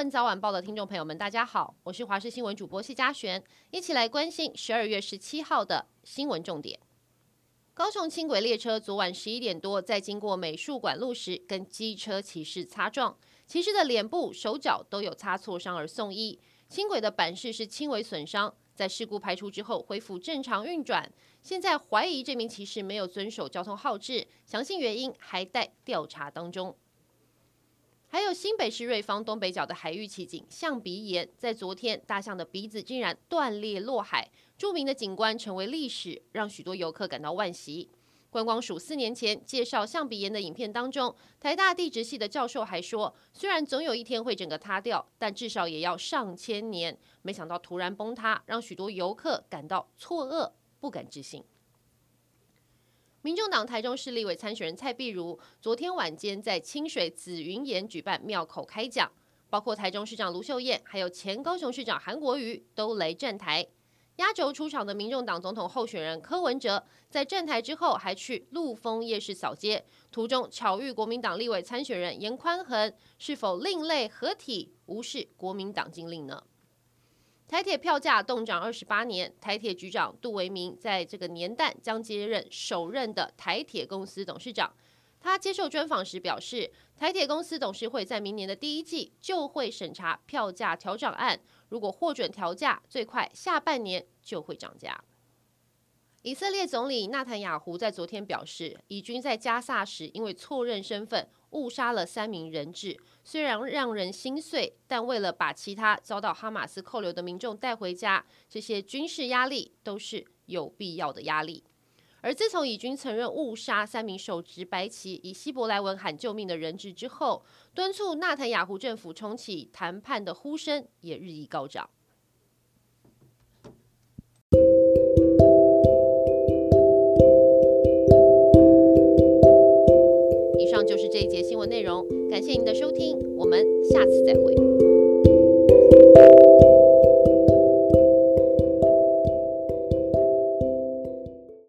闻早晚报的听众朋友们，大家好，我是华视新闻主播谢佳璇，一起来关心十二月十七号的新闻重点。高雄轻轨列车昨晚十一点多在经过美术馆路时，跟机车骑士擦撞，骑士的脸部、手脚都有擦挫伤而送医。轻轨的板式是轻微损伤，在事故排除之后恢复正常运转。现在怀疑这名骑士没有遵守交通号志，详细原因还待调查当中。还有新北市瑞芳东北角的海域奇景象鼻岩，在昨天大象的鼻子竟然断裂落海，著名的景观成为历史，让许多游客感到惋惜。观光署四年前介绍象鼻岩的影片当中，台大地质系的教授还说，虽然总有一天会整个塌掉，但至少也要上千年。没想到突然崩塌，让许多游客感到错愕，不敢置信。民众党台中市立委参选人蔡碧如昨天晚间在清水紫云岩举办庙口开讲，包括台中市长卢秀燕，还有前高雄市长韩国瑜都来站台。压轴出场的民众党总统候选人柯文哲在站台之后，还去陆丰夜市扫街，途中巧遇国民党立委参选人严宽恒，是否另类合体无视国民党禁令呢？台铁票价动涨二十八年，台铁局长杜维明在这个年代将接任首任的台铁公司董事长。他接受专访时表示，台铁公司董事会在明年的第一季就会审查票价调涨案，如果获准调价，最快下半年就会涨价。以色列总理纳坦雅胡在昨天表示，以军在加萨时因为错认身份。误杀了三名人质，虽然让人心碎，但为了把其他遭到哈马斯扣留的民众带回家，这些军事压力都是有必要的压力。而自从以军承认误杀三名手持白旗、以希伯来文喊救命的人质之后，敦促纳坦雅胡政府重启谈判的呼声也日益高涨。就是这一节新闻内容，感谢您的收听，我们下次再会。